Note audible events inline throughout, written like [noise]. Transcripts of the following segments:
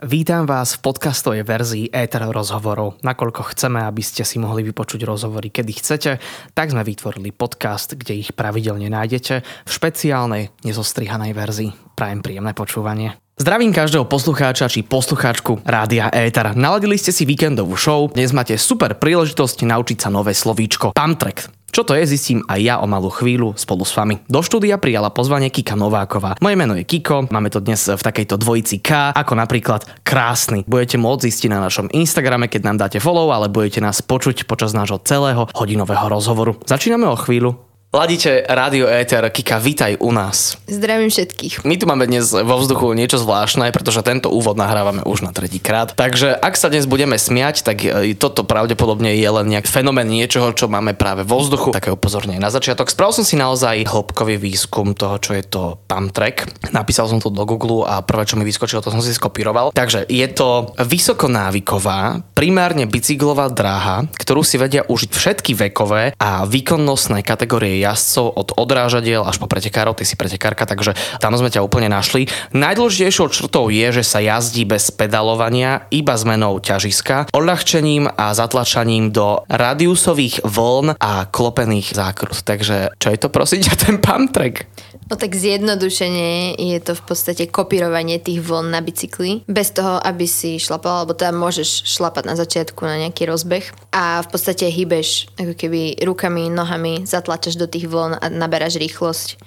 Vítam vás v podcastovej verzii Ether rozhovorov. Nakoľko chceme, aby ste si mohli vypočuť rozhovory, kedy chcete, tak sme vytvorili podcast, kde ich pravidelne nájdete v špeciálnej, nezostrihanej verzii. Prajem príjemné počúvanie. Zdravím každého poslucháča či poslucháčku Rádia Éter. Naladili ste si víkendovú show, dnes máte super príležitosť naučiť sa nové slovíčko. Pamtrek. Čo to je, zistím aj ja o malú chvíľu spolu s vami. Do štúdia prijala pozvanie Kika Nováková. Moje meno je Kiko, máme to dnes v takejto dvojici K, ako napríklad krásny. Budete môcť zistiť na našom Instagrame, keď nám dáte follow, ale budete nás počuť počas nášho celého hodinového rozhovoru. Začíname o chvíľu. Ladíte Rádio Éter, Kika, vítaj u nás. Zdravím všetkých. My tu máme dnes vo vzduchu niečo zvláštne, pretože tento úvod nahrávame už na tretíkrát. Takže ak sa dnes budeme smiať, tak e, toto pravdepodobne je len nejak fenomén niečoho, čo máme práve vo vzduchu. Také upozornenie na začiatok. Spravil som si naozaj hĺbkový výskum toho, čo je to pump track. Napísal som to do Google a prvé, čo mi vyskočilo, to som si skopíroval. Takže je to vysokonáviková, primárne bicyklová dráha, ktorú si vedia užiť všetky vekové a výkonnostné kategórie jazdcov od odrážadiel až po pretekárov, ty si pretekárka, takže tam sme ťa úplne našli. Najdôležitejšou črtou je, že sa jazdí bez pedalovania, iba zmenou ťažiska, odľahčením a zatlačaním do radiusových vln a klopených zákrut. Takže čo je to prosím ťa ten pump track? No tak zjednodušene je to v podstate kopírovanie tých vln na bicykli, bez toho, aby si šlapal, alebo teda môžeš šlapať na začiatku na nejaký rozbeh. A v podstate hýbeš ako keby rukami, nohami, zatlačaš do tých vln a naberáš rýchlosť.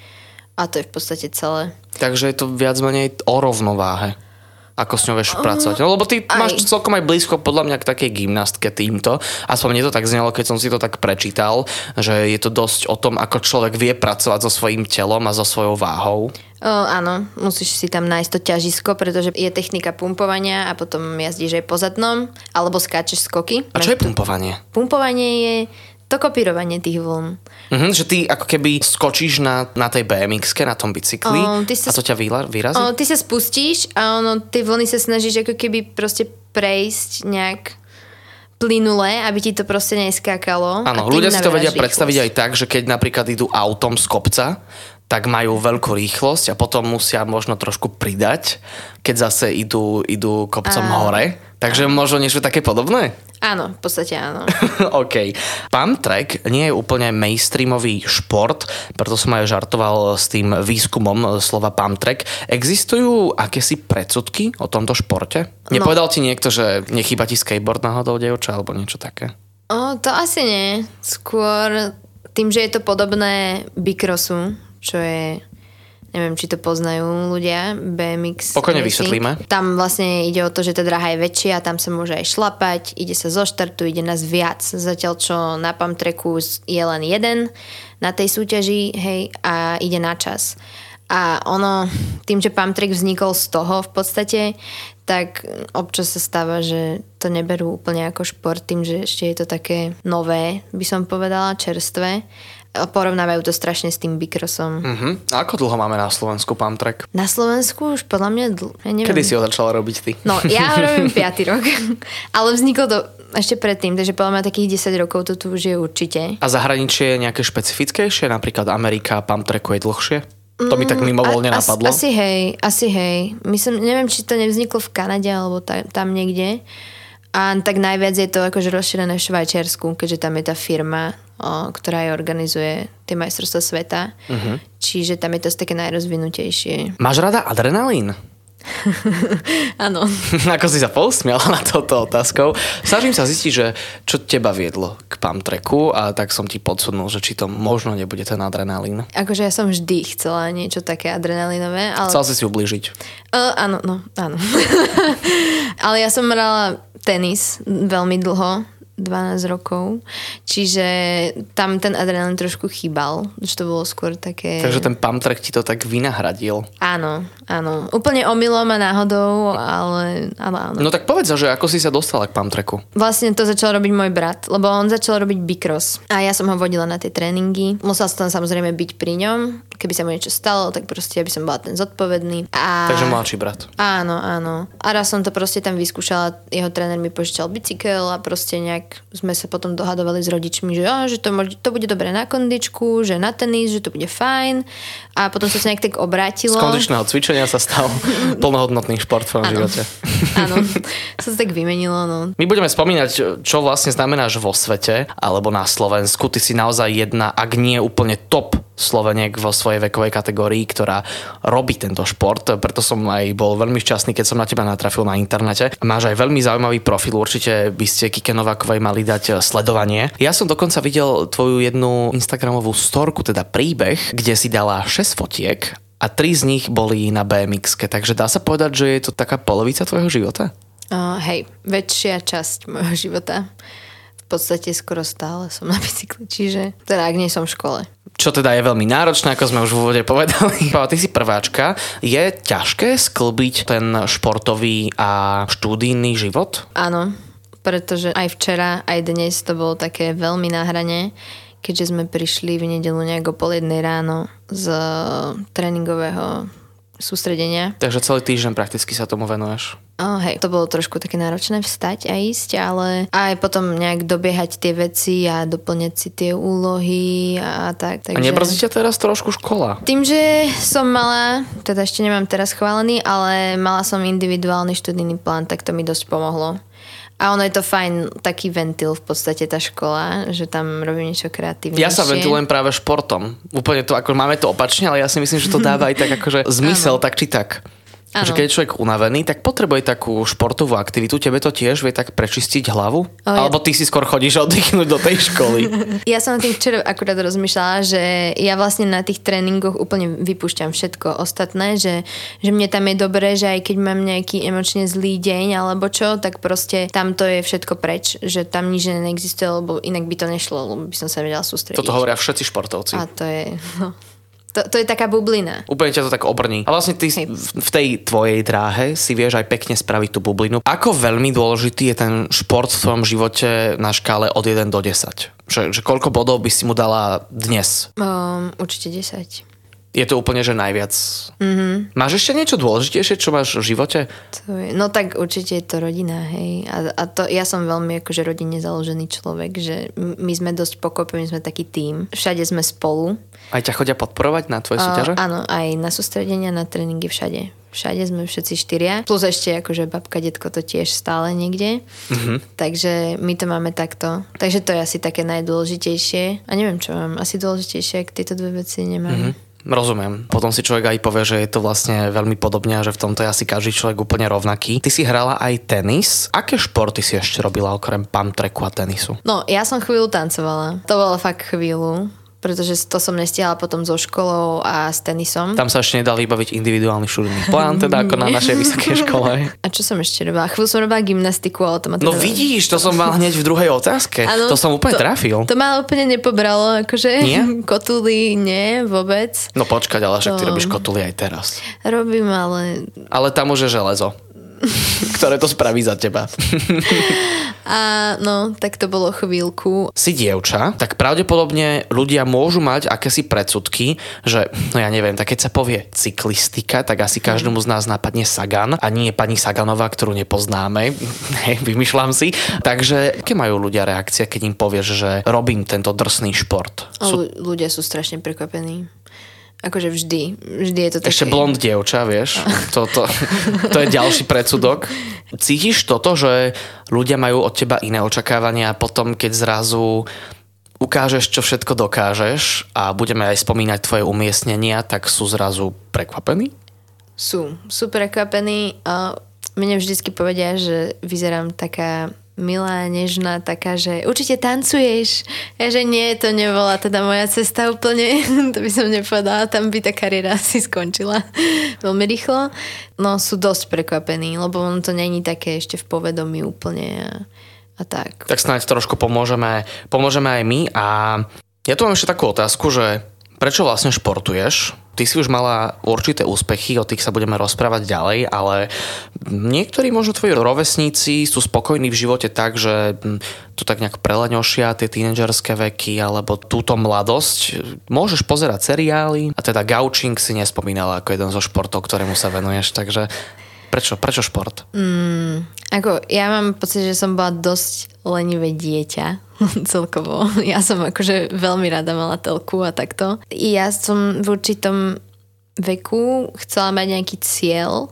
A to je v podstate celé. Takže je to viac menej o rovnováhe ako s ňou vieš pracovať. No, lebo ty aj. máš celkom aj blízko podľa mňa k takej gymnastke týmto. Aspoň mne to tak znelo, keď som si to tak prečítal, že je to dosť o tom, ako človek vie pracovať so svojím telom a so svojou váhou. O, áno, musíš si tam nájsť to ťažisko, pretože je technika pumpovania a potom jazdíš aj po zadnom, alebo skáčeš skoky. A čo je pumpovanie? Pumpovanie je to kopírovanie tých vln. Mhm, že ty ako keby skočíš na, na tej bmx na tom bicykli o, ty sa, a to ťa vyrazí? O, ty sa spustíš a ono, tie vlny sa snažíš ako keby proste prejsť nejak plynulé, aby ti to proste neskákalo. Áno, ľudia si to vedia rýchlosť. predstaviť aj tak, že keď napríklad idú autom z kopca, tak majú veľkú rýchlosť a potom musia možno trošku pridať, keď zase idú, idú kopcom a... hore. Takže možno niečo také podobné? Áno, v podstate áno. [laughs] OK. Pump track nie je úplne mainstreamový šport, preto som aj žartoval s tým výskumom slova pump track. Existujú akési predsudky o tomto športe? Nepovedal no. ti niekto, že nechýba ti skateboard náhodou, dievča, alebo niečo také? O, to asi nie. Skôr tým, že je to podobné bikrosu, čo je neviem, či to poznajú ľudia, BMX. Pokojne vysvetlíme. Tam vlastne ide o to, že tá dráha je väčšia, tam sa môže aj šlapať, ide sa zo štartu, ide nás viac. Zatiaľ, čo na pump tracku je len jeden na tej súťaži, hej, a ide na čas. A ono, tým, že pump track vznikol z toho v podstate, tak občas sa stáva, že to neberú úplne ako šport, tým, že ešte je to také nové, by som povedala, čerstvé porovnávajú to strašne s tým Bikrosom. Uh-huh. A ako dlho máme na Slovensku pump track? Na Slovensku už podľa mňa dlho. Ja neviem. Kedy si ho začala robiť ty? No, ja ho [laughs] robím 5. rok. [laughs] Ale vzniklo to ešte predtým, takže podľa mňa takých 10 rokov to tu už je určite. A zahraničie je nejaké špecifickejšie? Napríklad Amerika pump tracku je dlhšie? To mi tak mimovoľne mm, napadlo. Asi hej, asi hej. Myslím, neviem, či to nevzniklo v Kanade alebo ta, tam niekde. A tak najviac je to akože rozšírené v Švajčiarsku, keďže tam je tá firma, ktorá aj organizuje tie majstrovstvá sveta. Uh-huh. Čiže tam je to také najrozvinutejšie. Máš rada adrenalín? [laughs] Áno. [laughs] Ako si sa pousmiala na toto otázkou. Snažím sa zistiť, že čo teba viedlo k pump tracku a tak som ti podsunul, že či to možno nebude ten adrenalín. Akože ja som vždy chcela niečo také adrenalinové. Ale... Chcel si si ublížiť. Uh, áno, no, áno. [laughs] ale ja som hrala tenis veľmi dlho 12 rokov, čiže tam ten adrenalín trošku chýbal, že to bolo skôr také... Takže ten pump track ti to tak vynahradil. Áno, áno. Úplne omylom a náhodou, ale, ale áno. No tak povedz, že ako si sa dostala k pump tracku? Vlastne to začal robiť môj brat, lebo on začal robiť bikros a ja som ho vodila na tie tréningy. Musel som tam samozrejme byť pri ňom, keby sa mu niečo stalo, tak proste aby som bola ten zodpovedný. A... Takže mladší brat. Áno, áno. A raz som to proste tam vyskúšala, jeho tréner mi požičal bicykel a proste nejak sme sa potom dohadovali s rodičmi, že, oh, že to, to bude dobré na kondičku, že na tenis, že to bude fajn. A potom sa sa nejak tak obrátilo. Z kondičného cvičenia sa stal [laughs] plnohodnotný šport v živote. [laughs] Áno, sa tak vymenilo. No. My budeme spomínať, čo vlastne znamenáš vo svete alebo na Slovensku. Ty si naozaj jedna, ak nie úplne top Sloveniek vo svojej vekovej kategórii, ktorá robí tento šport. Preto som aj bol veľmi šťastný, keď som na teba natrafil na internete. Máš aj veľmi zaujímavý profil, určite by ste Kike Novákovej mali dať sledovanie. Ja som dokonca videl tvoju jednu Instagramovú storku, teda príbeh, kde si dala 6 fotiek a tri z nich boli na BMX, takže dá sa povedať, že je to taká polovica tvojho života? Uh, hej, väčšia časť môjho života. V podstate skoro stále som na bicykli, čiže teda ak nie som v škole čo teda je veľmi náročné, ako sme už v úvode povedali. [laughs] Ty si prváčka. Je ťažké sklbiť ten športový a štúdijný život? Áno, pretože aj včera, aj dnes to bolo také veľmi náhrane, keďže sme prišli v nedelu nejako pol jednej ráno z tréningového sústredenia. Takže celý týždeň prakticky sa tomu venuješ? Oh, hej, to bolo trošku také náročné vstať a ísť, ale aj potom nejak dobiehať tie veci a doplňať si tie úlohy a tak. Takže... A nebrzí ťa teraz trošku škola? Tým, že som mala, teda ešte nemám teraz chválený, ale mala som individuálny študijný plán, tak to mi dosť pomohlo. A ono je to fajn, taký ventil v podstate tá škola, že tam robím niečo kreatívne. Ja sa ventilujem práve športom. Úplne to, ako máme to opačne, ale ja si myslím, že to dáva aj tak akože zmysel, tak či tak. Ano. Že keď je človek unavený, tak potrebuje takú športovú aktivitu. Tebe to tiež vie tak prečistiť hlavu? O, Alebo ty si skôr chodíš oddychnúť do tej školy? [laughs] ja som tým včera akurát rozmýšľala, že ja vlastne na tých tréningoch úplne vypúšťam všetko ostatné, že, že mne tam je dobré, že aj keď mám nejaký emočne zlý deň alebo čo, tak proste tam to je všetko preč, že tam nič neexistuje, lebo inak by to nešlo, lebo by som sa vedela sústrediť. Toto hovoria všetci športovci. A to je... No. To, to je taká bublina. Úplne ťa to tak obrní. A vlastne ty Hej. v tej tvojej dráhe si vieš aj pekne spraviť tú bublinu. Ako veľmi dôležitý je ten šport v tvojom živote na škále od 1 do 10? Že, že koľko bodov by si mu dala dnes? Um, určite 10 je to úplne, že najviac. Mm-hmm. Máš ešte niečo dôležitejšie, čo máš v živote? No tak určite je to rodina, hej. A, a to, ja som veľmi akože rodine založený človek, že my sme dosť pokope, my sme taký tím. Všade sme spolu. Aj ťa chodia podporovať na tvoje súťaže? áno, aj na sústredenia, na tréningy všade. Všade sme všetci štyria. Plus ešte akože babka, detko to tiež stále niekde. Mm-hmm. Takže my to máme takto. Takže to je asi také najdôležitejšie. A neviem, čo mám. Asi dôležitejšie, ak tieto dve veci nemám. Mm-hmm. Rozumiem. Potom si človek aj povie, že je to vlastne veľmi podobne a že v tomto je asi každý človek úplne rovnaký. Ty si hrala aj tenis. Aké športy si ešte robila okrem pump tracku a tenisu? No, ja som chvíľu tancovala. To bolo fakt chvíľu pretože to som nestihala potom so školou a s tenisom. Tam sa ešte nedal vybaviť individuálny študijný plán, teda ako na [laughs] našej vysokej škole. A čo som ešte robila? Chvíľu som robila gymnastiku, ale to ma teda... No vidíš, to som mal hneď v druhej otázke. Ano, to som úplne to, trafil. To ma úplne nepobralo, akože nie? [laughs] kotuly nie, vôbec. No počkať, ale však to... ty robíš kotuly aj teraz. Robím, ale... Ale tam už je železo. [laughs] ktoré to spraví za teba. A no, tak to bolo chvíľku. Si dievča, tak pravdepodobne ľudia môžu mať akési predsudky, že, no ja neviem, tak keď sa povie cyklistika, tak asi každému z nás napadne Sagan a nie pani Saganová, ktorú nepoznáme, [laughs] vymýšľam si. Takže aké majú ľudia reakcie, keď im povieš, že robím tento drsný šport? Sú... Ľudia sú strašne prekvapení. Akože vždy. Vždy je to také... Ešte blond dievča, vieš. To, to, to je ďalší predsudok. Cítiš toto, že ľudia majú od teba iné očakávania a potom, keď zrazu ukážeš, čo všetko dokážeš a budeme aj spomínať tvoje umiestnenia, tak sú zrazu prekvapení? Sú. Sú prekvapení. Mne vždycky povedia, že vyzerám taká milá, nežná, taká, že určite tancuješ. Ja, že nie, to nebola teda moja cesta úplne, [laughs] to by som nepovedala, tam by tá kariéra [laughs] asi skončila veľmi rýchlo. No sú dosť prekvapení, lebo on to není také ešte v povedomí úplne a, a tak. Tak snáď trošku pomôžeme, pomôžeme aj my a ja tu mám ešte takú otázku, že prečo vlastne športuješ? Ty si už mala určité úspechy, o tých sa budeme rozprávať ďalej, ale niektorí možno tvoji rovesníci sú spokojní v živote tak, že hm, to tak nejak preleňošia tie tínedžerské veky alebo túto mladosť. Môžeš pozerať seriály a teda gaučing si nespomínala ako jeden zo športov, ktorému sa venuješ, takže Prečo? Prečo šport? Mm, ako, ja mám pocit, že som bola dosť lenivé dieťa [laughs] celkovo. Ja som akože veľmi rada mala telku a takto. I ja som v určitom veku chcela mať nejaký cieľ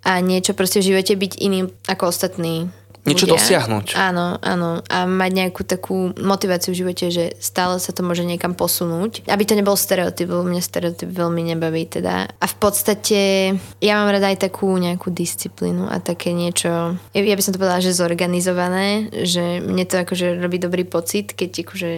a niečo proste v živote byť iným ako ostatní Niečo ľudia. dosiahnuť. Áno, áno. A mať nejakú takú motiváciu v živote, že stále sa to môže niekam posunúť. Aby to nebol stereotyp, lebo mňa stereotyp veľmi nebaví teda. A v podstate ja mám rada aj takú nejakú disciplínu a také niečo, ja by som to povedala, že zorganizované, že mne to akože robí dobrý pocit, keď akože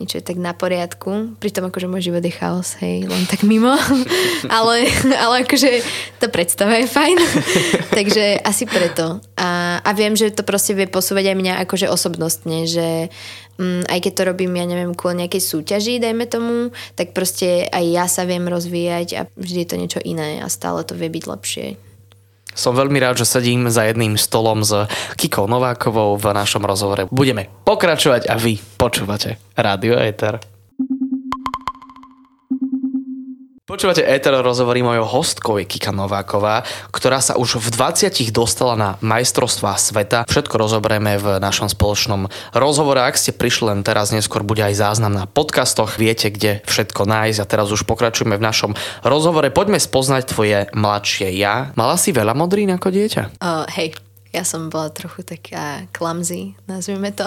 niečo je tak na poriadku. Pritom akože môj život je chaos, hej, len tak mimo. [laughs] ale, ale akože to predstava je fajn. [laughs] Takže asi preto. A, a viem, že to proste vie posúvať aj mňa akože osobnostne, že mm, aj keď to robím, ja neviem, kvôli nejakej súťaži, dajme tomu, tak proste aj ja sa viem rozvíjať a vždy je to niečo iné a stále to vie byť lepšie. Som veľmi rád, že sedím za jedným stolom s Kikou Novákovou v našom rozhovore. Budeme pokračovať a vy počúvate Rádio Eter. Počúvate Éter rozhovorí mojou hostkou je Kika Nováková, ktorá sa už v 20 dostala na majstrovstvá sveta. Všetko rozoberieme v našom spoločnom rozhovore. Ak ste prišli len teraz, neskôr bude aj záznam na podcastoch. Viete, kde všetko nájsť a teraz už pokračujeme v našom rozhovore. Poďme spoznať tvoje mladšie ja. Mala si veľa modrín ako dieťa? Uh, hej, ja som bola trochu taká clumsy, nazvime to.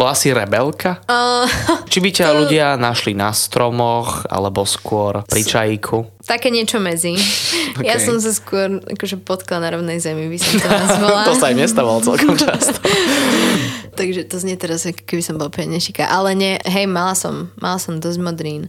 Bola si rebelka? Uh, Či by ťa ľudia našli na stromoch, alebo skôr pri čajíku? také niečo medzi. [laughs] Ok. Ja som sa skôr akože potkla na rovnej zemi, by som to nazvala. [laughs] to sa aj nestávalo celkom často. [laughs] Takže to znie teraz, keby som bola úplne nešika. Ale nie, hej, mala som, mala som dosť modrín.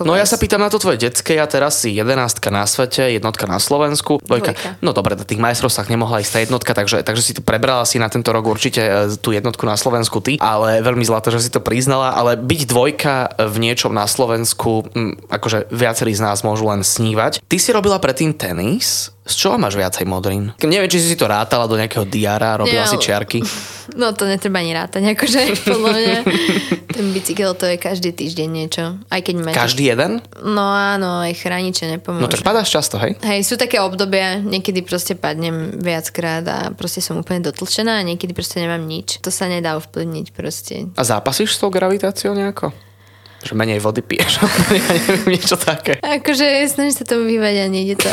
No ja sa pýtam na to tvoje detské, ja teraz si jedenástka na svete, jednotka na Slovensku, dvojka. Dvojka. No dobre, na tých majstrovstvách nemohla ísť tá jednotka, takže, takže si to prebrala si na tento rok určite e, tú jednotku na Slovensku ty, ale veľmi zlato, že si to priznala, ale byť dvojka v niečom na Slovensku, akože viacerí z nás môžu len snívať. Ty si robila predtým tenis, z čoho máš viacej modrín? Neviem, či si to rátala do nejakého diára, robila Nie, si čiarky. [laughs] No to netreba ani rátať, akože [laughs] podľa mňa. Ten bicykel to je každý týždeň niečo. Aj keď máte... Každý jeden? No áno, aj chrániče nepomôže. No tak padáš často, hej? Hej, sú také obdobia, niekedy proste padnem viackrát a proste som úplne dotlčená a niekedy proste nemám nič. To sa nedá ovplyvniť proste. A zápasíš s tou gravitáciou nejako? Že menej vody piješ, [laughs] ja neviem, niečo také. Akože snažím sa tomu vyvať a nejde to.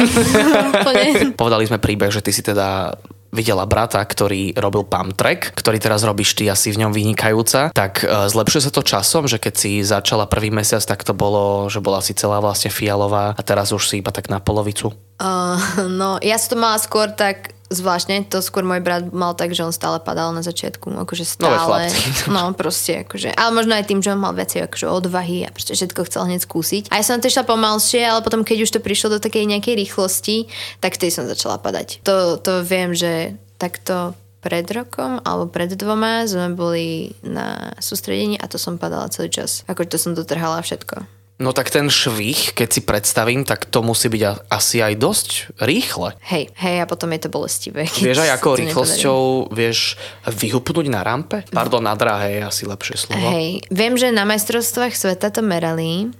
[laughs] Povedali sme príbeh, že ty si teda videla brata, ktorý robil pump track, ktorý teraz robíš ty asi v ňom vynikajúca, tak e, zlepšuje sa to časom, že keď si začala prvý mesiac, tak to bolo, že bola si celá vlastne fialová a teraz už si iba tak na polovicu. Uh, no, ja som to mala skôr tak zvláštne, to skôr môj brat mal tak, že on stále padal na začiatku, akože stále. [laughs] No, proste, akože, ale možno aj tým, že on mal viacej akože odvahy a proste všetko chcel hneď skúsiť. A ja som na to išla pomalšie, ale potom, keď už to prišlo do takej nejakej rýchlosti, tak vtedy som začala padať. To, to viem, že takto pred rokom alebo pred dvoma sme boli na sústredení a to som padala celý čas. Akože to som dotrhala všetko. No tak ten švih, keď si predstavím, tak to musí byť asi aj dosť rýchle. Hej, hej, a potom je to bolestivé. Vieš aj ako rýchlosťou vieš vyhupnúť na rampe? Pardon, na dráhe je asi lepšie slovo. Hej, viem, že na majstrovstvách sveta to merali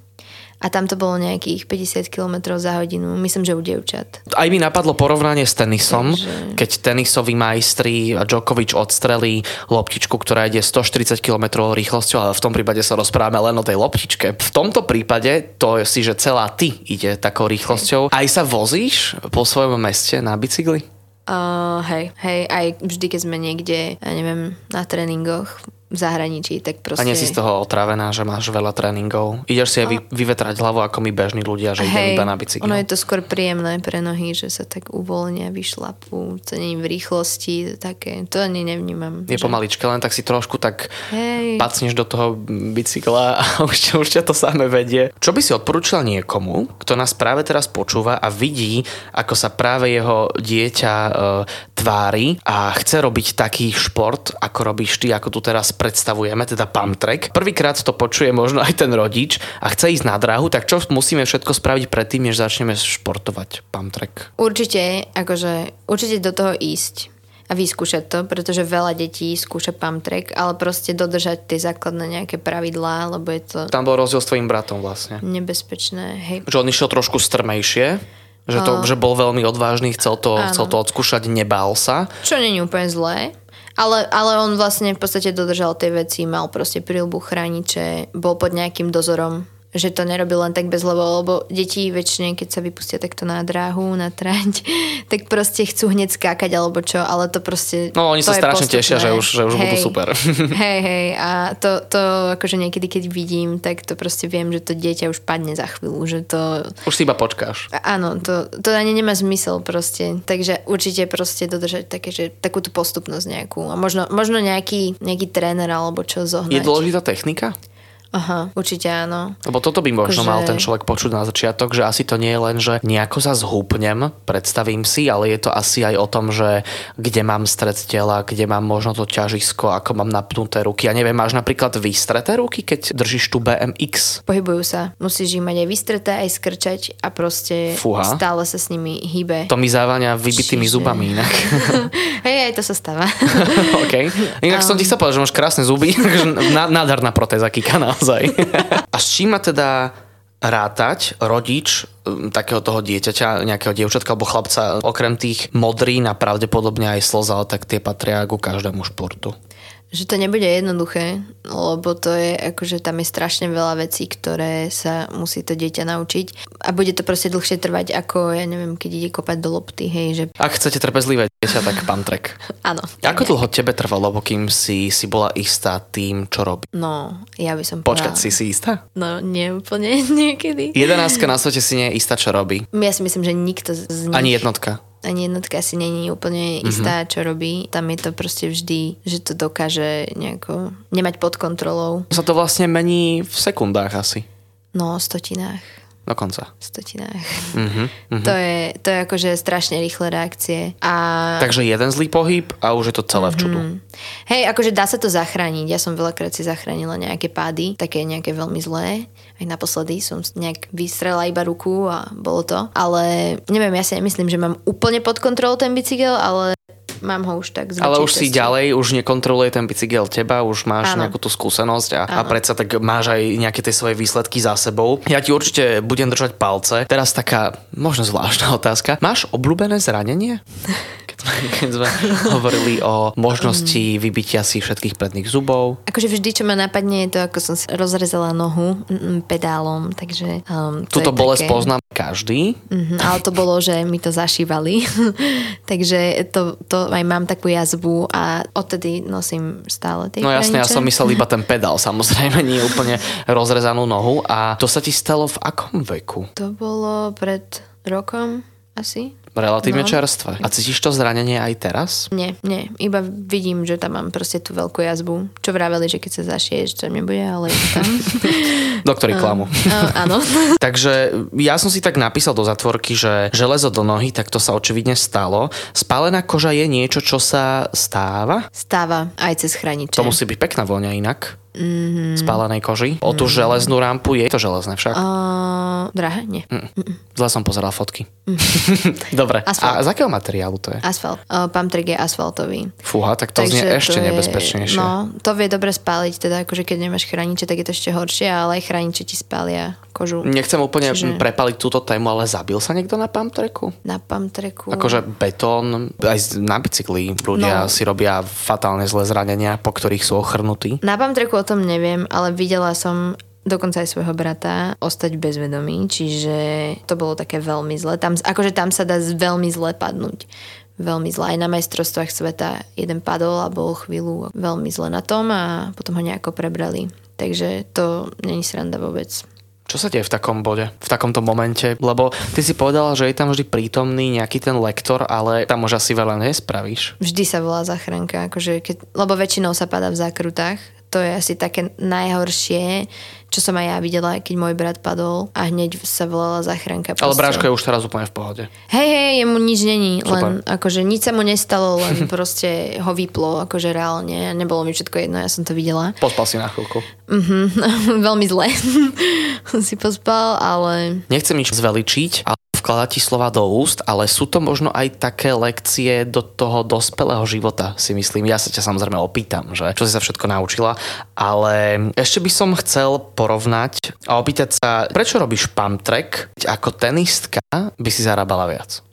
a tam to bolo nejakých 50 km za hodinu, myslím, že u dievčat. Aj mi napadlo porovnanie s tenisom, Takže- keď tenisoví majstri a Djokovic odstrelí loptičku, ktorá ide 140 km rýchlosťou, ale v tom prípade sa rozprávame len o tej loptičke. V tomto prípade to je si, že celá ty ide takou rýchlosťou. Aj sa vozíš po svojom meste na bicykli? Uh, hej, hej, aj vždy, keď sme niekde, ja neviem, na tréningoch v zahraničí, tak proste... A nie si z toho otravená, že máš veľa tréningov. Ideš si aj vy, vyvetrať hlavu ako my bežní ľudia, že idem iba na bicykli. ono je to skôr príjemné pre nohy, že sa tak uvoľnia, vyšlapú, to nie je v rýchlosti, to také, to ani nevnímam. Je že- pomaličke, len tak si trošku tak Hej. pacneš do toho bicykla a [laughs] už, už ťa to samé vedie. Čo by si odporúčala niekomu, kto nás práve teraz počúva a vidí, ako sa práve jeho dieťa e, tvári a chce robiť taký šport, ako robíš ty, ako tu teraz predstavujeme, teda pump track. Prvýkrát to počuje možno aj ten rodič a chce ísť na dráhu, tak čo musíme všetko spraviť predtým, než začneme športovať pump track? Určite, akože, určite do toho ísť a vyskúšať to, pretože veľa detí skúša pump track, ale proste dodržať tie základné nejaké pravidlá, lebo je to Tam bol rozdiel s tvojim bratom vlastne. nebezpečné. Hej, že on išiel trošku strmejšie, že, to, že bol veľmi odvážny, chcel to, Áno. chcel to odskúšať, nebál sa. čo není úplne zlé, ale, ale on vlastne v podstate dodržal tie veci, mal proste prílbu chrániče, bol pod nejakým dozorom že to nerobí len tak bez lebo, lebo deti väčšine, keď sa vypustia takto na dráhu, na trať, [laughs] tak proste chcú hneď skákať alebo čo, ale to proste... No oni sa strašne postupné. tešia, že už, že už hej, budú super. [laughs] [laughs] Hej, hej, a to, to akože niekedy, keď vidím, tak to proste viem, že to dieťa už padne za chvíľu, že to... Už si iba počkáš. Áno, to, to ani nemá zmysel proste. Takže určite proste dodržať také, že takúto postupnosť nejakú. A možno, možno nejaký, nejaký tréner alebo čo zohnať. Je dôležitá technika? Aha, určite áno. Lebo toto by možno Akože- mal ten človek počuť na začiatok, že asi to nie je len, že nejako sa zhúpnem, predstavím si, ale je to asi aj o tom, že kde mám stred tela, kde mám možno to ťažisko, ako mám napnuté ruky. Ja neviem, máš napríklad vystreté ruky, keď držíš tu BMX? Pohybujú sa. Musíš ich mať aj vystreté, aj skrčať a proste Fúha. stále sa s nimi hýbe. To mi záváňa vybitými Čiže- zubami inak. [laughs] Hej, aj to sa stáva. [laughs] OK. Inak som ti chcel povedať, že máš krásne zuby, [laughs] nádherná protéza Kika naozaj. [laughs] A s čím má teda rátať rodič um, takého toho dieťaťa, nejakého dievčatka alebo chlapca, okrem tých modrín a pravdepodobne aj slz, ale tak tie patria ku každému športu. Že to nebude jednoduché, lebo to je, akože tam je strašne veľa vecí, ktoré sa musí to dieťa naučiť a bude to proste dlhšie trvať ako, ja neviem, keď ide kopať do lopty, hej, že Ak chcete trpezlivé dieťa, tak pán Trek. [laughs] áno. Ako dlho tebe trvalo, kým si, si bola istá tým, čo robí? No, ja by som Počkať, povedala- si si istá? No, nie úplne [laughs] niekedy. Jedenáctka na svete si nie je istá, čo robí. Ja si myslím, že nikto z nich, Ani jednotka. Ani jednotka si není úplne istá, čo robí. Tam je to proste vždy, že to dokáže nejako nemať pod kontrolou. Sa to vlastne mení v sekundách asi. No, stotinách. Dokonca. stotinách. Mhm, To, je, to je akože strašne rýchle reakcie. A Takže jeden zlý pohyb a už je to celé v čudu. hej, akože dá sa to zachrániť. Ja som veľakrát si zachránila nejaké pády, také nejaké veľmi zlé. Aj naposledy som nejak vystrela iba ruku a bolo to. Ale neviem, ja si nemyslím, že mám úplne pod kontrolou ten bicykel, ale mám ho už tak Ale už si časti. ďalej, už nekontroluje ten bicykel teba, už máš Áno. nejakú tú skúsenosť a, a predsa tak máš aj nejaké tie svoje výsledky za sebou. Ja ti určite budem držať palce. Teraz taká možno zvláštna [laughs] otázka. Máš obľúbené zranenie? [laughs] Keď sme, hovorili o možnosti vybitia si všetkých predných zubov. Akože vždy, čo ma napadne, je to, ako som si rozrezala nohu mm, pedálom, takže... Um, to Tuto bolesť také- poznám každý. Mhm, ale to bolo, že mi to zašívali. [laughs] Takže to, to aj mám takú jazbu a odtedy nosím stále tie No jasne, ja som myslel iba ten [laughs] pedál, samozrejme, nie úplne rozrezanú nohu. A to sa ti stalo v akom veku? To bolo pred rokom asi. Relatívne No. čerstvé. A cítiš to zranenie aj teraz? Nie, nie. Iba vidím, že tam mám proste tú veľkú jazbu. Čo vraveli, že keď sa zašiješ, to nebude, ale je tam. [laughs] Doktori klamu. Áno. [laughs] Takže ja som si tak napísal do zatvorky, že železo do nohy, tak to sa očividne stalo. Spálená koža je niečo, čo sa stáva? Stáva aj cez chraniče. To musí byť pekná vôňa inak. Mm-hmm. Spálenej koži. O tú železnú rampu je to železné však. Uh, drahé? Nie. Zle som pozeral fotky. [laughs] Dobre. A Asfalt. z akého materiálu to je? Asfalt. Uh, Pamtrek je asfaltový. Fúha, tak to znie ešte to je- nebezpečnejšie. No, to vie dobre spáliť, teda akože keď nemáš chrániče, tak je to ešte horšie, ale aj chrániče ti spália kožu. Nechcem úplne Čiže- prepaliť túto tému, ale zabil sa niekto na pumptreku? Na pamtreku. Akože betón, aj na bicykli ľudia No. si robia fatálne zlé zranenia, po ktorých sú ochrnutí. Na pamtreku tom neviem, ale videla som dokonca aj svojho brata ostať v bezvedomí, čiže to bolo také veľmi zle. Tam, akože tam sa dá veľmi zle padnúť. Veľmi zle. Aj na majstrovstvách sveta jeden padol a bol chvíľu veľmi zle na tom a potom ho nejako prebrali. Takže to není sranda vôbec. Čo sa deje v takom bode, v takomto momente? Lebo ty si povedala, že je tam vždy prítomný nejaký ten lektor, ale tam už asi veľa nespravíš. Vždy sa volá záchranka, akože keď, lebo väčšinou sa padá v zákrutách. To je asi také najhoršie, čo som aj ja videla, keď môj brat padol a hneď sa volala záchranka. Ale. Bráško je už teraz úplne v pohode. Hej, hej, jemu nič není, Super. len akože nič sa mu nestalo, len [laughs] proste ho vyplo, akože reálne. Nebolo mi všetko jedno, ja som to videla. Pospal si na chvíľku. Mhm, [laughs] veľmi zle [laughs] si pospal, ale Nechcem nič zveličiť, ale vkladať ti slova do úst, ale sú to možno aj také lekcie do toho dospelého života, si myslím. Ja sa ťa samozrejme opýtam, že čo si sa všetko naučila, ale ešte by som chcel porovnať a opýtať sa, prečo robíš pump track, ako tenistka by si zarábala viac?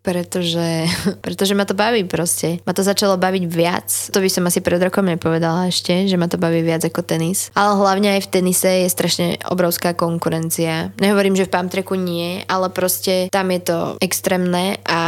Pretože, [laughs] pretože ma to baví proste. Ma to začalo baviť viac. To by som asi pred rokom nepovedala ešte, že ma to baví viac ako tenis. Ale hlavne aj v tenise je strašne obrovská konkurencia. Nehovorím, že v pamtreku nie, ale proste tam je to extrémne a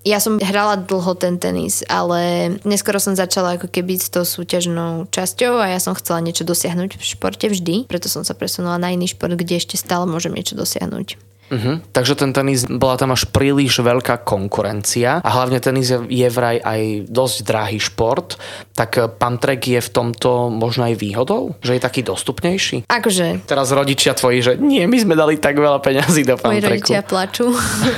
ja som hrala dlho ten tenis, ale neskoro som začala ako keby s tou súťažnou časťou a ja som chcela niečo dosiahnuť v športe vždy, preto som sa presunula na iný šport, kde ešte stále môžem niečo dosiahnuť. Uh-huh. Takže ten tenis, bola tam až príliš veľká konkurencia a hlavne tenis je, je vraj aj dosť drahý šport, tak eh, pantrek je v tomto možno aj výhodou? Že je taký dostupnejší? Akože... Teraz rodičia tvoji, že nie, my sme dali tak veľa peňazí do pantreku. Moji rodičia plačú.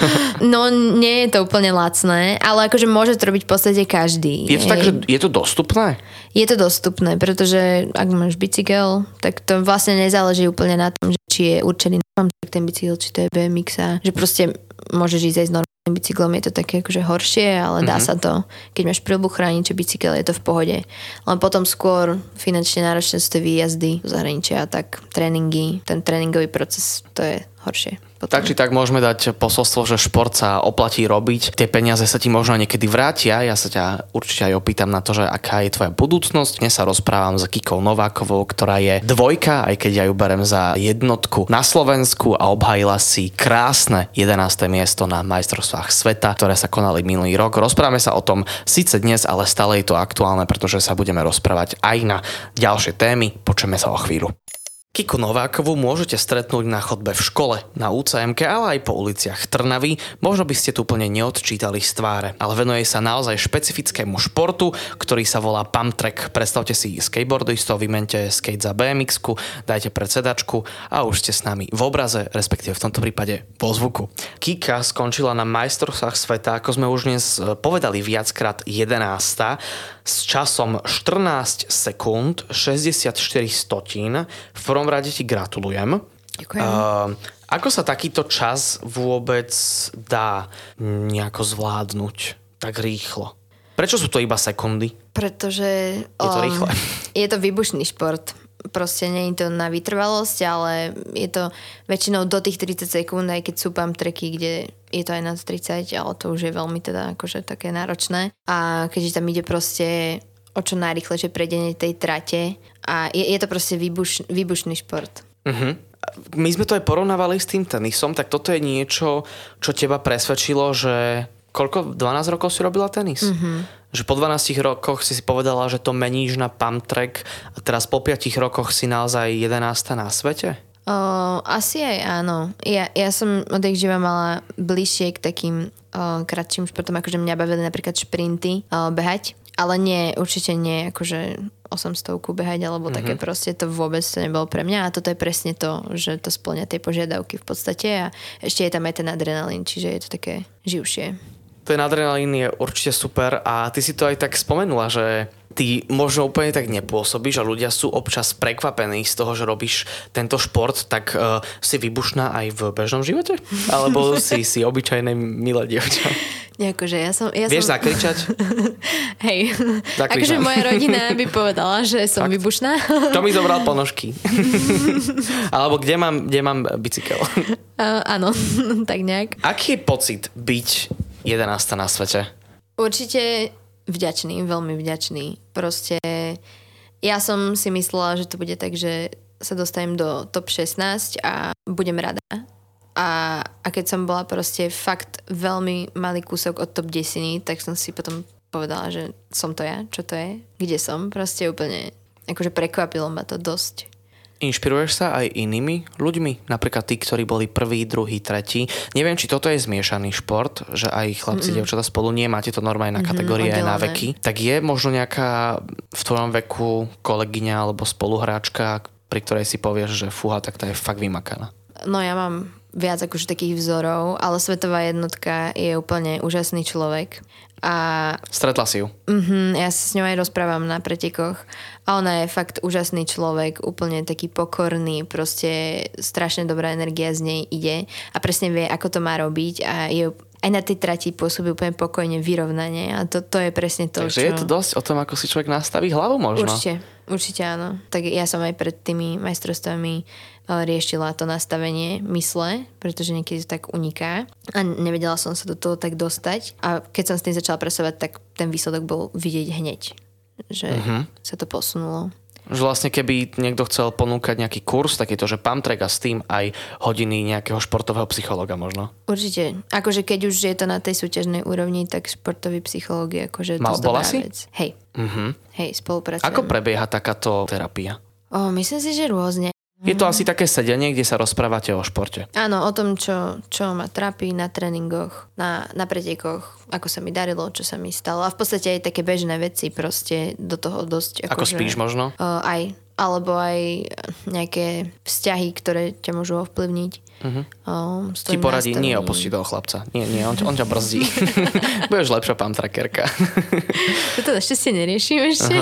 [laughs] no nie je to úplne lacné, ale akože môže to robiť v podstate každý. Je to tak, že je to dostupné? Je to dostupné, pretože ak máš bicykel, tak to vlastne nezáleží úplne na tom, či je určený na ten bicykel, či to je BMX a že proste môžeš ísť aj s normálnym bicyklom, je to také akože horšie, ale dá mm-hmm. sa to. Keď máš prílbu chrániť, či bicykel, je to v pohode. Len potom skôr finančne náročné sú tie výjazdy do zahraničia, tak tréningy, ten tréningový proces, to je horšie. Potom. Tak či tak môžeme dať posolstvo, že šport sa oplatí robiť. Tie peniaze sa ti možno niekedy vrátia. Ja sa ťa určite aj opýtam na to, že aká je tvoja budúcnosť. Dnes sa rozprávam s Kikou Novákovou, ktorá je dvojka, aj keď ja ju berem za jednotku na Slovensku a obhajila si krásne 11. miesto na majstrovstvách sveta, ktoré sa konali minulý rok. Rozprávame sa o tom síce dnes, ale stále je to aktuálne, pretože sa budeme rozprávať aj na ďalšie témy. Počujeme sa o chvíľu. Kiku Novákovú môžete stretnúť na chodbe v škole, na UCMK, ale aj po uliciach Trnavy. Možno by ste tu úplne neodčítali z tváre, ale venuje sa naozaj špecifickému športu, ktorý sa volá pump track. Predstavte si skateboardistov, vymente skate za bmx dajte pred sedačku a už ste s nami v obraze, respektíve v tomto prípade vo zvuku. Kika skončila na majstrovstvách sveta, ako sme už dnes eh, povedali viackrát 11 s časom 14 sekúnd 64 stotín. V prvom rade ti gratulujem. Ďakujem. Uh, ako sa takýto čas vôbec dá nejako zvládnuť tak rýchlo? Prečo sú to iba sekundy? Pretože... Je to um, rýchle. [laughs] Je to výbušný šport proste nie je to na vytrvalosť, ale je to väčšinou do tých 30 sekúnd, aj keď sú pump tracky, kde je to aj nad 30, ale to už je veľmi teda akože také náročné. A keďže tam ide proste o čo najrychlejšie prejdenie tej trate a je, je to proste výbuš, výbušný šport. Uh-huh. My sme to aj porovnávali s tým tenisom, tak toto je niečo, čo teba presvedčilo, že koľko, 12 rokov si robila tenis? Uh-huh že po 12 rokoch si si povedala, že to meníš na pump track a teraz po 5 rokoch si naozaj 11 na svete? O, asi aj áno. Ja, ja som odjak živa mala bližšie k takým o, kratším športom, akože mňa bavili napríklad šprinty, o, behať, ale nie, určite nie akože 800 behať alebo mm-hmm. také proste to vôbec to nebolo pre mňa. A toto je presne to, že to splňa tie požiadavky v podstate. A ešte je tam aj ten adrenalín, čiže je to také živšie ten adrenalín je určite super a ty si to aj tak spomenula, že ty možno úplne tak nepôsobíš a ľudia sú občas prekvapení z toho, že robíš tento šport, tak uh, si vybušná aj v bežnom živote? Alebo [laughs] si, si obyčajné milé dievča? Akože ja som... Ja Vieš som... zakričať? [laughs] Hej. Akože moja rodina by povedala, že som Fakt? vybušná. To mi zobral ponožky. [laughs] Alebo kde mám, kde mám bicykel? Uh, áno, tak nejak. Aký je pocit byť 11 na svete? Určite vďačný, veľmi vďačný. Proste ja som si myslela, že to bude tak, že sa dostanem do top 16 a budem rada. A, a keď som bola proste fakt veľmi malý kúsok od top 10, tak som si potom povedala, že som to ja, čo to je, kde som. Proste úplne, akože prekvapilo ma to dosť. Inšpiruješ sa aj inými ľuďmi? Napríklad tí, ktorí boli prvý, druhý, tretí. Neviem, či toto je zmiešaný šport, že aj chlapci, mm devčata spolu nie, máte to normálne na kategórie mm-hmm, aj na veky. Tak je možno nejaká v tvojom veku kolegyňa alebo spoluhráčka, pri ktorej si povieš, že fúha, tak tá je fakt vymakaná. No ja mám viac akože takých vzorov, ale svetová jednotka je úplne úžasný človek A Stretla si ju. mm, ja sa s ňou aj rozprávam na pretekoch a ona je fakt úžasný človek, úplne taký pokorný, proste strašne dobrá energia z nej ide a presne vie, ako to má robiť a je aj na tej trati pôsobí úplne pokojne, vyrovnanie a to, to je presne to, Takže čo... je to dosť o tom, ako si človek nastaví hlavu možno. Určite, určite áno. Tak ja som aj pred tými majstrovstvami riešila to nastavenie mysle, pretože niekedy to tak uniká a nevedela som sa do toho tak dostať a keď som s tým začala presovať, tak ten výsledok bol vidieť hneď, že uh-huh. sa to posunulo. Že vlastne keby niekto chcel ponúkať nejaký kurz, tak je to, že Pamtrek a s tým aj hodiny nejakého športového psychologa možno. Určite. Akože keď už je to na tej súťažnej úrovni, tak športový psychológ je akože Mal- dosť bola si? vec. Hej. Mhm. Hej, spolupracujem. Ako prebieha takáto terapia? O, myslím si, že rôzne. Je to asi také sedenie, kde sa rozprávate o športe. Áno, o tom, čo, čo ma trápi na tréningoch, na, na pretekoch, ako sa mi darilo, čo sa mi stalo. A v podstate aj také bežné veci proste do toho dosť... Ako akože, spíš možno? O, aj. Alebo aj nejaké vzťahy, ktoré ťa môžu ovplyvniť. Uh-huh. Mhm. Ti poradí, nie nastavením. opustiť toho chlapca. Nie, nie, on, on ťa brzdí. [laughs] Budeš lepšia pamtrakerka. Toto našťastie neriešim ešte.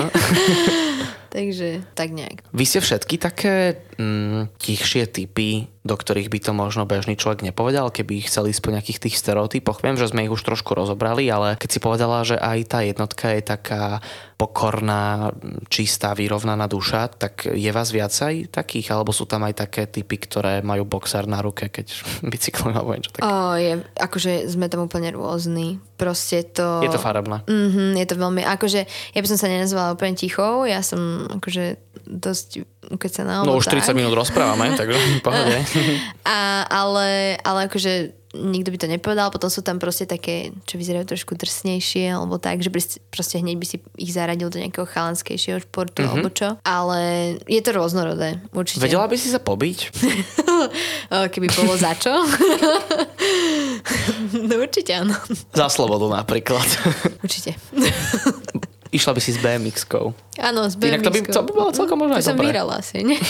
Takže tak nejak. Vy ste všetky také mm, tichšie typy, do ktorých by to možno bežný človek nepovedal, keby chceli ísť po nejakých tých stereotypoch. Viem, že sme ich už trošku rozobrali, ale keď si povedala, že aj tá jednotka je taká pokorná, čistá, vyrovnaná duša, tak je vás viacej takých? Alebo sú tam aj také typy, ktoré majú boxer na ruke, keď [laughs] bicyklujú alebo niečo také? O, je, akože sme tam úplne rôzni. Proste to... Je to farebné. Mhm, je to veľmi, akože ja by som sa nenazvala úplne tichou, ja som akože dosť ukecená. No alebo už tak. 30 minút rozprávame, [laughs] takže v pohode. A, ale, ale akože nikto by to nepovedal, potom sú tam proste také, čo vyzerajú trošku drsnejšie, alebo tak, že proste hneď by si ich zaradil do nejakého chalanskejšieho športu, mm-hmm. alebo čo. Ale je to rôznorodé, určite. Vedela by si sa pobiť? [laughs] Keby bolo za čo? [laughs] no určite áno. Za slobodu napríklad. Určite. Išla by si s BMX-kou. Áno, s Inak to by- BMX-kou. to by bolo celkom možno To aj som dobré. vyrala asi, nie? [laughs]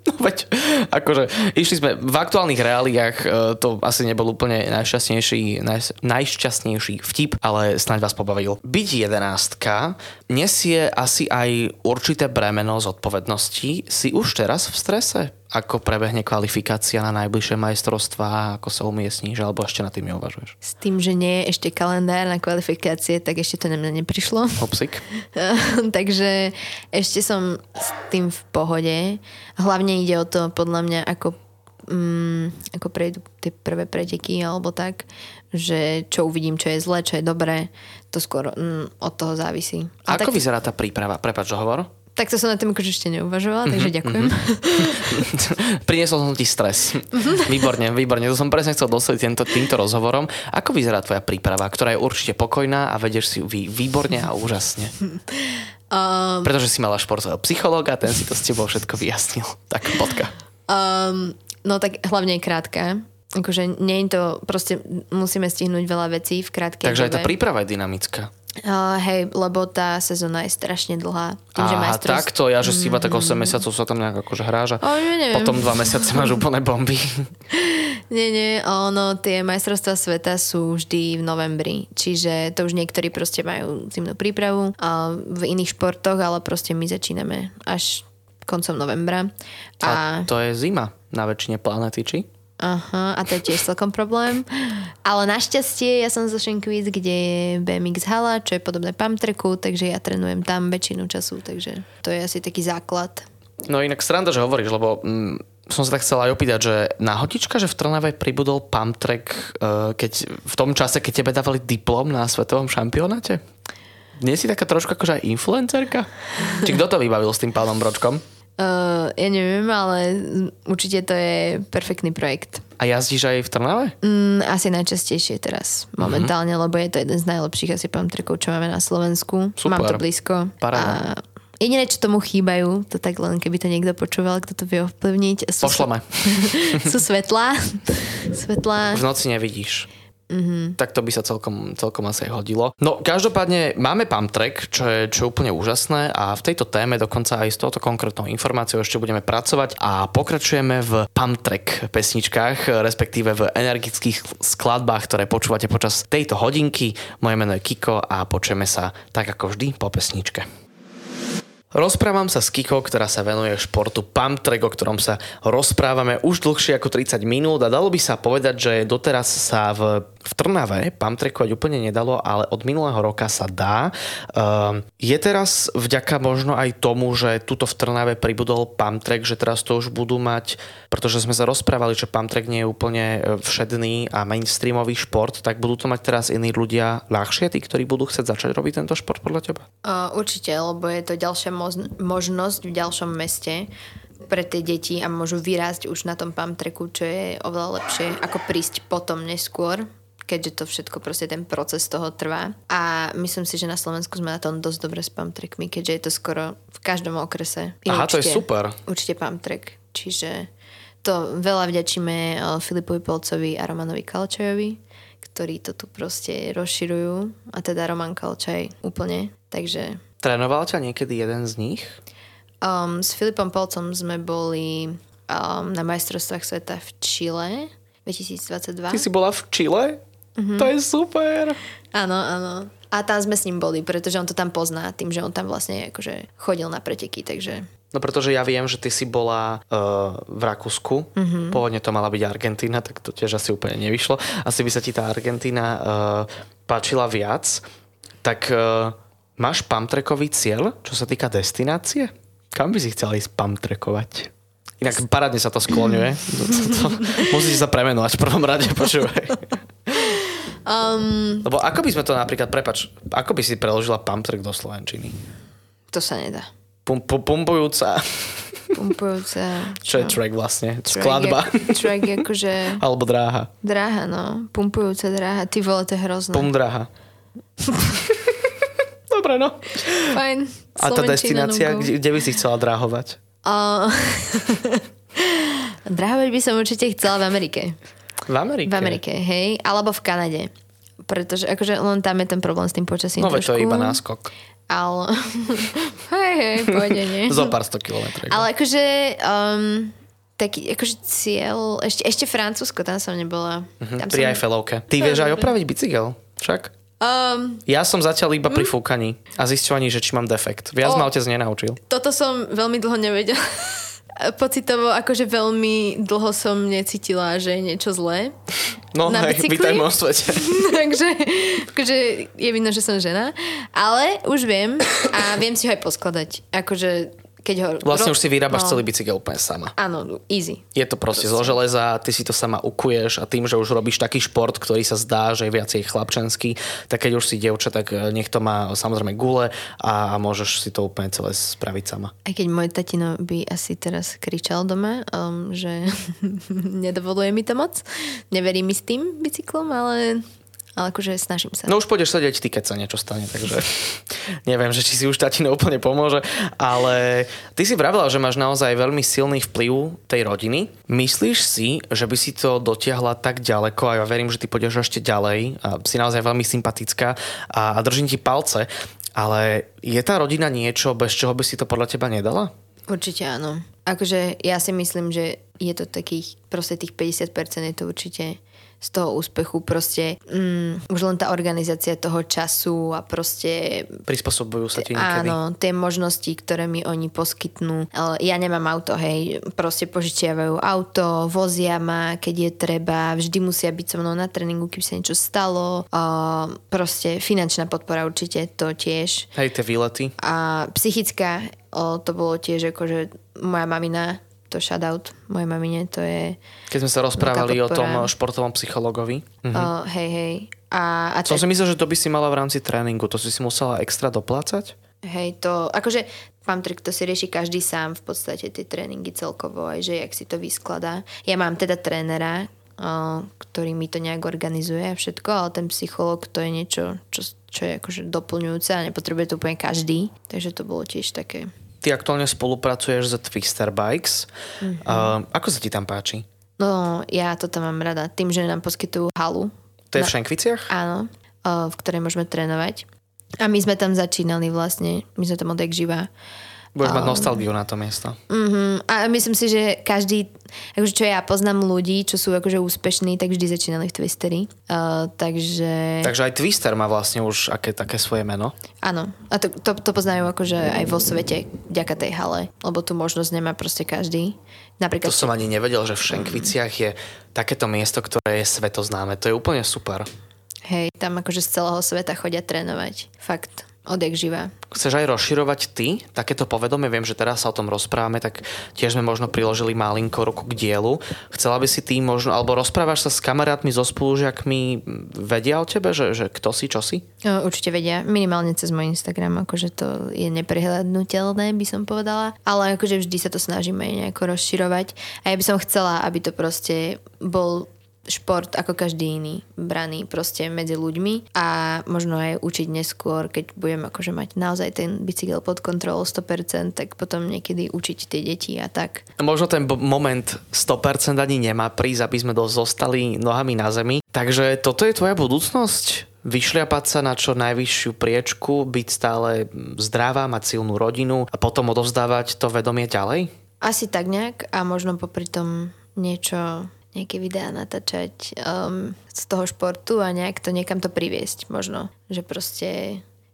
No veď, akože išli sme v aktuálnych reáliách, e, to asi nebol úplne najšťastnejší, naj, najšťastnejší vtip, ale snáď vás pobavil. Byť jedenástka nesie asi aj určité bremeno zodpovednosti. Si už teraz v strese? Ako prebehne kvalifikácia na najbližšie majstrovstvá, ako sa umiestníš, alebo ešte na tým neuvažuješ? S tým, že nie je ešte kalendár na kvalifikácie, tak ešte to na mňa neprišlo. Hopsik. [laughs] Takže ešte som s tým v pohode. Hlavne ide o to, podľa mňa, ako, mm, ako prejdú tie prvé preteky alebo tak, že čo uvidím, čo je zlé, čo je dobré, to skôr mm, od toho závisí. A Ako tak, vyzerá tá príprava? Prepač, hovor? takto som na tým akože ešte neuvažovala, takže ďakujem. [laughs] Priniesol som ti stres. Výborne, výborne. To som presne chcel dosledť tento, týmto rozhovorom. Ako vyzerá tvoja príprava, ktorá je určite pokojná a vedieš si ju výborne a úžasne? [laughs] Um, Pretože si mala športového psychológa, ten si to s tebou všetko vyjasnil. Tak bodka. um, no tak hlavne je krátka. Akože nie je to, proste musíme stihnúť veľa vecí v krátkej Takže aj dobe. tá príprava je dynamická. Uh, hej, lebo tá sezóna je strašne dlhá. Tým, že A majstrovst- takto, ja, že si iba tak 8 mesiacov sa tam nejak akože hráža. O, neviem. Potom 2 mesiace máš úplne bomby. [laughs] Nie, nie, ono, tie majstrovstvá sveta sú vždy v novembri, čiže to už niektorí proste majú zimnú prípravu a v iných športoch, ale proste my začíname až koncom novembra. A A, to je zima na väčšine planety, či? Aha, a to je tiež celkom problém. Ale našťastie ja som zo Šenkvíc, kde je BMX hala, čo je podobné Pamtreku, takže ja trénujem tam väčšinu času, takže to je asi taký základ. No inak sranda, že hovoríš, lebo mm, som sa tak chcela aj opýtať, že náhodička, že v Trnave pribudol track, uh, keď, v tom čase, keď tebe dávali diplom na svetovom šampionáte? Nie si taká trošku akože aj influencerka? Či kto to vybavil s tým pánom Bročkom? Uh, ja neviem, ale určite to je perfektný projekt. A jazdíš aj v Trnave? Mm, asi najčastejšie teraz, momentálne, mm-hmm. lebo je to jeden z najlepších asi pamtrekov, čo máme na Slovensku. Super. Mám to blízko. Paráda. A jediné, čo tomu chýbajú, to tak len keby to niekto počúval, kto to vie ovplyvniť. Sú, Pošleme. [laughs] sú svetlá. svetlá. V noci nevidíš. Mm-hmm. Tak to by sa celkom, celkom asi hodilo. No každopádne máme pump track, čo je, čo je úplne úžasné a v tejto téme dokonca aj s touto konkrétnou informáciou ešte budeme pracovať a pokračujeme v pump track pesničkách, respektíve v energických skladbách, ktoré počúvate počas tejto hodinky. Moje meno je Kiko a počujeme sa tak ako vždy po pesničke. Rozprávam sa s Kiko, ktorá sa venuje športu pump track, o ktorom sa rozprávame už dlhšie ako 30 minút a dalo by sa povedať, že doteraz sa v, v Trnave pump trackovať úplne nedalo, ale od minulého roka sa dá. Um, je teraz vďaka možno aj tomu, že tuto v Trnave pribudol pump track, že teraz to už budú mať, pretože sme sa rozprávali, že pump track nie je úplne e, všedný a mainstreamový šport, tak budú to mať teraz iní ľudia ľahšie, tí, ktorí budú chcieť začať robiť tento šport podľa teba? Uh, určite, lebo je to ďalšia možnosť v ďalšom meste pre tie deti a môžu vyrásť už na tom pump tracku, čo je oveľa lepšie ako prísť potom neskôr keďže to všetko proste ten proces toho trvá. A myslím si, že na Slovensku sme na tom dosť dobre s pump trackmi, keďže je to skoro v každom okrese. Je Aha, určite, to je super. Určite pump track. Čiže to veľa vďačíme eh, Filipovi Polcovi a Romanovi Kalčajovi, ktorí to tu proste rozširujú. A teda Roman Kalčaj úplne. Takže Trénoval ťa niekedy jeden z nich? Um, s Filipom Polcom sme boli um, na majstrovstvách sveta v Čile 2022. Ty si bola v Čile? Mm-hmm. To je super. Áno, áno. A tam sme s ním boli, pretože on to tam pozná, tým, že on tam vlastne akože chodil na preteky, takže... No pretože ja viem, že ty si bola uh, v Rakúsku, mm-hmm. pôvodne to mala byť Argentína, tak to tiež asi úplne nevyšlo. Asi by sa ti tá Argentína uh, páčila viac. Tak uh, Máš pamtrekový cieľ, čo sa týka destinácie? Kam by si chcel ísť pamtrekovať? Inak parádne sa to skloňuje. [laughs] musíš sa premenovať v prvom rade, počúvaj. Um, Lebo ako by sme to napríklad, prepač, ako by si preložila pamtrek do Slovenčiny? To sa nedá. Pum, pum, pumpujúca. Pumpujúca. Čo, čo je track vlastne? Track Skladba. Je, track akože... [laughs] Alebo dráha. Dráha, no. Pumpujúca dráha. Ty vole, to je hrozné. Pum dráha. [laughs] Dobre, no. Fajn. A tá destinácia, kde, kde by si chcela dráhovať? Uh, [laughs] dráhovať by som určite chcela v Amerike. V Amerike? V Amerike, hej. Alebo v Kanade. Pretože akože len tam je ten problém s tým počasím No to je iba náskok. Ale... [laughs] hej, hej, pôjde, nie? [laughs] Zo pár sto kilometrov. Ale akože... Um, taký akože cieľ, ešte, ešte Francúzsko, tam som nebola. Uh-huh, tam pri som... Eiffelovke. Ty vieš aj opraviť bicykel, však? Um, ja som zatiaľ iba pri hm? fúkaní a zisťovaní, že či mám defekt. Viac ma otec nenaučil. Toto som veľmi dlho nevedela. [laughs] Pocitovo, akože veľmi dlho som necítila, že je niečo zlé. No, na hej, vítaj v svete. [laughs] Takže akože je vidno, že som žena. Ale už viem a viem si ho aj poskladať. Akože keď ho... Vlastne už si vyrábaš no. celý bicykel úplne sama. Áno, easy. Je to proste, proste zo železa, ty si to sama ukuješ a tým, že už robíš taký šport, ktorý sa zdá, že je viacej chlapčenský, tak keď už si dievča, tak e, nech to má samozrejme gule a môžeš si to úplne celé spraviť sama. Aj keď môj tatino by asi teraz kričal doma, um, že [laughs] nedovoluje mi to moc, neverí mi s tým bicyklom, ale ale akože snažím sa. No už pôjdeš sedieť ty, keď sa niečo stane, takže neviem, že či si už tatino úplne pomôže, ale ty si vravila, že máš naozaj veľmi silný vplyv tej rodiny. Myslíš si, že by si to dotiahla tak ďaleko a ja verím, že ty pôjdeš ešte ďalej a si naozaj veľmi sympatická a, a držím ti palce, ale je tá rodina niečo, bez čoho by si to podľa teba nedala? Určite áno. Akože ja si myslím, že je to takých, proste tých 50% je to určite z toho úspechu proste mm, už len tá organizácia toho času a proste... Prispôsobujú sa ti niekedy. Áno, tie možnosti, ktoré mi oni poskytnú. Ja nemám auto, hej, proste požičiavajú auto, vozia ma, keď je treba, vždy musia byť so mnou na tréningu, keby sa niečo stalo. Uh, proste finančná podpora určite, to tiež. Hej, tie výlety. A psychická, o, to bolo tiež akože moja mamina to shoutout mojej mamine, to je... Keď sme sa rozprávali o tom športovom psychologovi. Mhm. Uh, hej, hej. A, a to si myslel, že to by si mala v rámci tréningu, to si si musela extra doplácať? Hej, to, akože pán trik, to si rieši každý sám v podstate tie tréningy celkovo, aj že jak si to vyskladá. Ja mám teda trénera, ktorý mi to nejak organizuje a všetko, ale ten psycholog to je niečo, čo, čo je akože doplňujúce a nepotrebuje to úplne každý, takže to bolo tiež také ty aktuálne spolupracuješ s Twister Bikes. Mm-hmm. Uh, ako sa ti tam páči? No, ja to tam mám rada. Tým, že nám poskytujú halu, To je v Na- Šenkviciach? Áno, o, v ktorej môžeme trénovať. A my sme tam začínali vlastne, my sme tam odjak živá. Budeš mať nostalgiu na to miesto. Mm, a myslím si, že každý, akože čo ja poznám ľudí, čo sú akože úspešní, tak vždy začínali v Twisteri. Uh, takže Takže aj Twister má vlastne už aké, také svoje meno. áno. A to, to, to poznajú akože aj vo svete, vďaka tej hale. Lebo tu možnosť nemá proste každý. Napríklad To som ani nevedel, že v Šenkviciach je takéto miesto, ktoré je svetoznáme. To je úplne super. Hej, tam akože z celého sveta chodia trénovať. Fakt, odjak živá. Chceš aj rozširovať ty takéto povedomie? Viem, že teraz sa o tom rozprávame, tak tiež sme možno priložili malinko ruku k dielu. Chcela by si ty možno, alebo rozprávaš sa s kamarátmi, so spolužiakmi, vedia o tebe, že, že kto si, čo si? O, Určite vedia, minimálne cez môj Instagram, akože to je neprehľadnutelné, by som povedala. Ale akože vždy sa to snažíme nejako rozširovať. A ja by som chcela, aby to proste bol šport ako každý iný, braný proste medzi ľuďmi a možno aj učiť neskôr, keď budem akože mať naozaj ten bicykel pod kontrolou 100%, tak potom niekedy učiť tie deti a tak. Možno ten moment 100% ani nemá prísť, aby sme zostali nohami na zemi. Takže toto je tvoja budúcnosť? Vyšliapať sa na čo najvyššiu priečku, byť stále zdravá, mať silnú rodinu a potom odovzdávať to vedomie ďalej? Asi tak nejak a možno popri tom niečo, nejaké videá natáčať um, z toho športu a nejak to niekam to priviesť možno. Že proste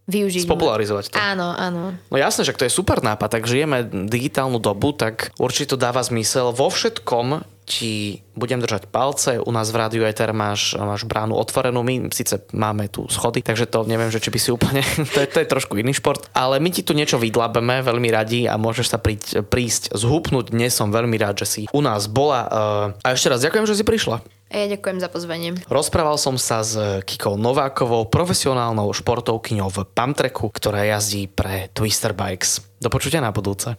využiť... Spopularizovať to. Áno, áno. No jasné, že to je super nápad, tak žijeme digitálnu dobu, tak určite to dáva zmysel. Vo všetkom ti budem držať palce, u nás v Rádiu Eter máš, máš bránu otvorenú, my síce máme tu schody, takže to neviem, že či by si úplne, [laughs] to je, to je trošku iný šport, ale my ti tu niečo vydlabeme veľmi radi a môžeš sa príť, prísť zhupnúť, dnes som veľmi rád, že si u nás bola uh, a ešte raz ďakujem, že si prišla. A ja ďakujem za pozvanie. Rozprával som sa s Kikou Novákovou, profesionálnou športovkyňou v Pamtreku, ktorá jazdí pre Twister Bikes. Do počutia na budúce.